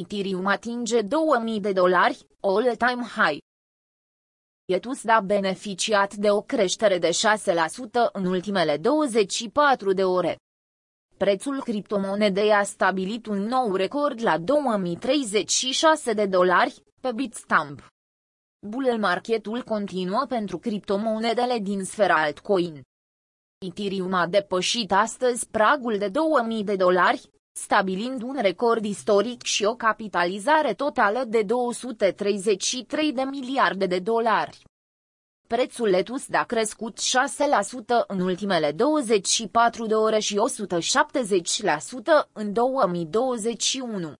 Ethereum atinge 2000 de dolari, all-time high. Etus a beneficiat de o creștere de 6% în ultimele 24 de ore. Prețul criptomonedei a stabilit un nou record la 2036 de dolari, pe Bitstamp. Bull marketul continuă pentru criptomonedele din sfera altcoin. Ethereum a depășit astăzi pragul de 2000 de dolari, stabilind un record istoric și o capitalizare totală de 233 de miliarde de dolari. Prețul letus a crescut 6% în ultimele 24 de ore și 170% în 2021.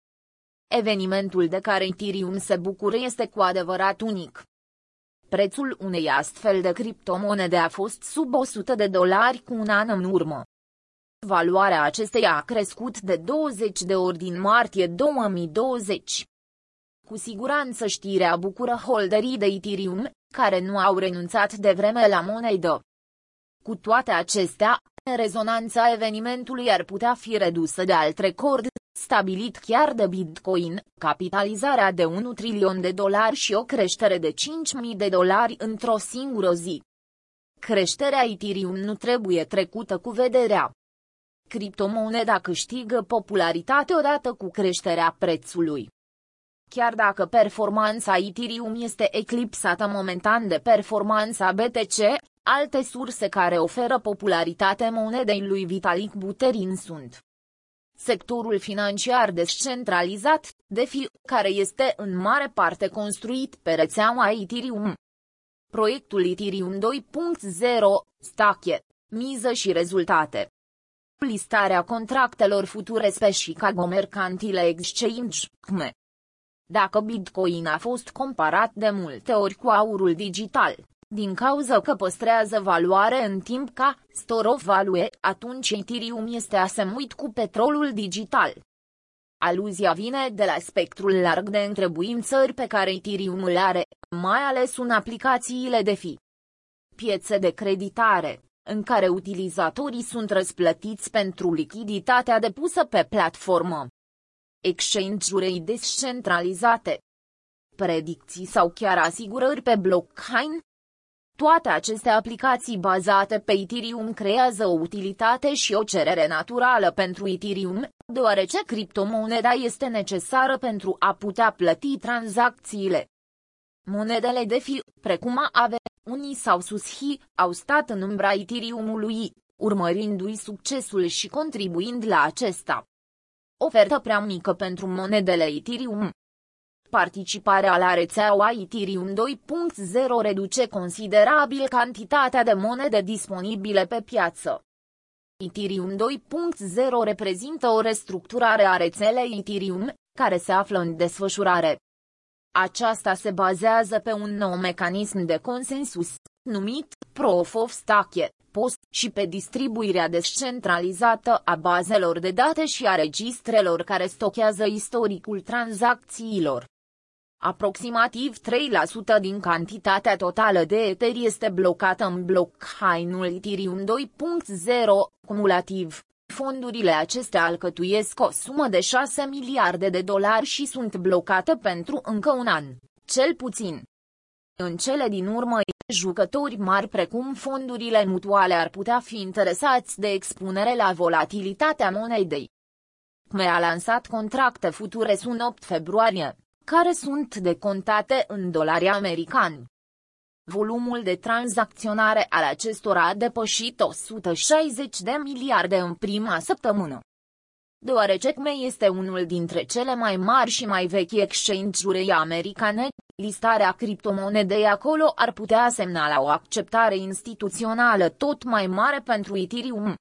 Evenimentul de care Ethereum se bucură este cu adevărat unic. Prețul unei astfel de criptomonede a fost sub 100 de dolari cu un an în urmă. Valoarea acesteia a crescut de 20 de ori din martie 2020. Cu siguranță știrea bucură holderii de Ethereum, care nu au renunțat de vreme la monedă. Cu toate acestea, rezonanța evenimentului ar putea fi redusă de alt record, stabilit chiar de Bitcoin, capitalizarea de 1 trilion de dolari și o creștere de 5.000 de dolari într-o singură zi. Creșterea Ethereum nu trebuie trecută cu vederea. Criptomoneda câștigă popularitate odată cu creșterea prețului. Chiar dacă performanța Ethereum este eclipsată momentan de performanța BTC, alte surse care oferă popularitate monedei lui Vitalik Buterin sunt sectorul financiar descentralizat, DeFi, care este în mare parte construit pe rețeaua Ethereum. Proiectul Ethereum 2.0, Stache, miză și rezultate. Listarea contractelor future pe Chicago Mercantile Exchange, CME. Dacă Bitcoin a fost comparat de multe ori cu aurul digital, din cauza că păstrează valoare în timp ca store of value, atunci Ethereum este asemuit cu petrolul digital. Aluzia vine de la spectrul larg de întrebuințări pe care Ethereum îl are, mai ales în aplicațiile de fi. Piețe de creditare, în care utilizatorii sunt răsplătiți pentru lichiditatea depusă pe platformă. Exchange-uri descentralizate. Predicții sau chiar asigurări pe blockchain, toate aceste aplicații bazate pe Ethereum creează o utilitate și o cerere naturală pentru Ethereum, deoarece criptomoneda este necesară pentru a putea plăti tranzacțiile. Monedele de fi, precum AVE, Unii sau SUSHI, au stat în umbra Ethereum-ului, urmărindu-i succesul și contribuind la acesta. Ofertă prea mică pentru monedele Ethereum, Participarea la rețeaua Ethereum 2.0 reduce considerabil cantitatea de monede disponibile pe piață. Ethereum 2.0 reprezintă o restructurare a rețelei Ethereum, care se află în desfășurare. Aceasta se bazează pe un nou mecanism de consensus, numit Proof of Stake, POST, și pe distribuirea descentralizată a bazelor de date și a registrelor care stochează istoricul tranzacțiilor. Aproximativ 3% din cantitatea totală de Ether este blocată în blockchain-ul Ethereum 2.0, cumulativ. Fondurile acestea alcătuiesc o sumă de 6 miliarde de dolari și sunt blocate pentru încă un an, cel puțin. În cele din urmă, jucători mari precum fondurile mutuale ar putea fi interesați de expunere la volatilitatea monedei. Me a lansat contracte future în 8 februarie care sunt decontate în dolari americani. Volumul de tranzacționare al acestora a depășit 160 de miliarde în prima săptămână. Deoarece CME este unul dintre cele mai mari și mai vechi exchange-uri americane, listarea criptomonedei acolo ar putea semna la o acceptare instituțională tot mai mare pentru Ethereum.